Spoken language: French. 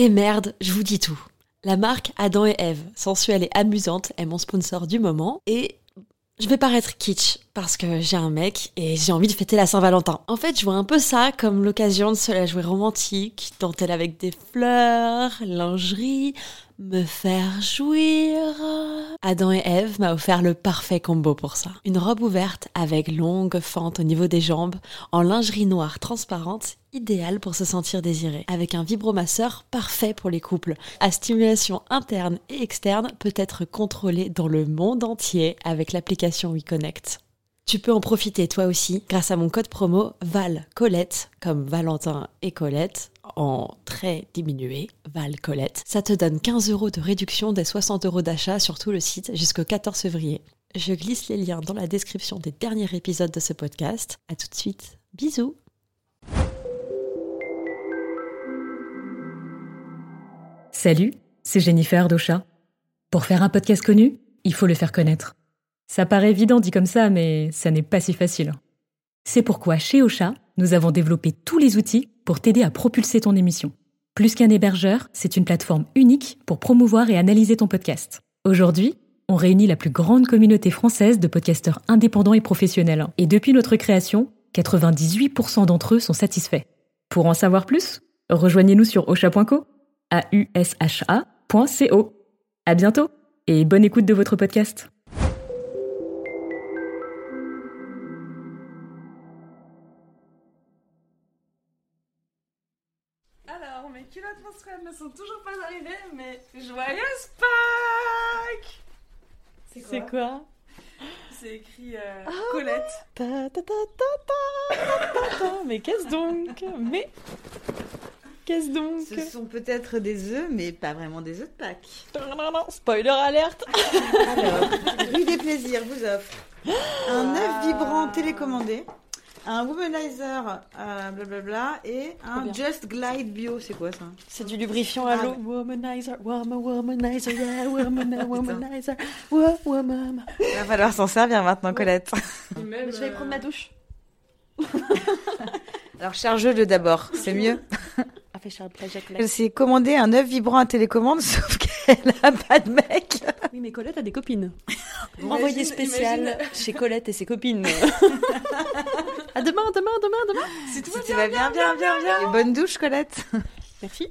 Et merde, je vous dis tout. La marque Adam et Eve, sensuelle et amusante, est mon sponsor du moment et je vais paraître kitsch parce que j'ai un mec et j'ai envie de fêter la Saint-Valentin. En fait, je vois un peu ça comme l'occasion de se la jouer romantique, dentelle avec des fleurs, lingerie, me faire jouir. Adam et Eve m'a offert le parfait combo pour ça. Une robe ouverte avec longue fente au niveau des jambes, en lingerie noire transparente, idéale pour se sentir désiré. Avec un vibromasseur parfait pour les couples. À stimulation interne et externe peut être contrôlée dans le monde entier avec l'application WeConnect. Tu peux en profiter toi aussi grâce à mon code promo Val Colette, comme Valentin et Colette, en très diminué, Val Colette. Ça te donne 15 euros de réduction des 60 euros d'achat sur tout le site jusqu'au 14 février. Je glisse les liens dans la description des derniers épisodes de ce podcast. À tout de suite. Bisous. Salut, c'est Jennifer Docha. Pour faire un podcast connu, il faut le faire connaître. Ça paraît évident dit comme ça, mais ça n'est pas si facile. C'est pourquoi chez Ocha, nous avons développé tous les outils pour t'aider à propulser ton émission. Plus qu'un hébergeur, c'est une plateforme unique pour promouvoir et analyser ton podcast. Aujourd'hui, on réunit la plus grande communauté française de podcasteurs indépendants et professionnels. Et depuis notre création, 98% d'entre eux sont satisfaits. Pour en savoir plus, rejoignez-nous sur osha.co, a u s h -A À bientôt et bonne écoute de votre podcast. Alors, mes culottes menstruelles ne sont toujours pas arrivées, mais joyeuse Pâques! C'est quoi? C'est écrit euh, Colette. Ta, ta, ta, ta, ta, ta, ta. Mais qu'est-ce donc? Mais qu'est-ce donc? Ce sont peut-être des œufs, mais pas vraiment des œufs de Pâques. Spoiler alerte. Alors, Rue des Plaisirs vous offre un œuf vibrant télécommandé, un womanizer euh, blablabla et un. Just Glide Bio. C'est quoi ça? C'est du lubrifiant à Ah, l'eau. ouais. Womanizer, woman, womanizer, yeah, woman, womanizer, wo- woman. Il va falloir s'en servir maintenant, Colette. Et même, Mais je vais euh, prendre ma douche. Alors, charge-le d'abord, c'est mieux. Ah, Elle s'est commandé un œuf vibrant à télécommande, sauf qu'elle a pas de mec. Oui, mais Colette a des copines. Imagine- Envoyé spécial imagine- chez Colette et ses copines. À demain, demain, demain, demain. Si tout Si va tu bien, vas bien, bien, bien, bien. Et bonne douche, Colette. Merci.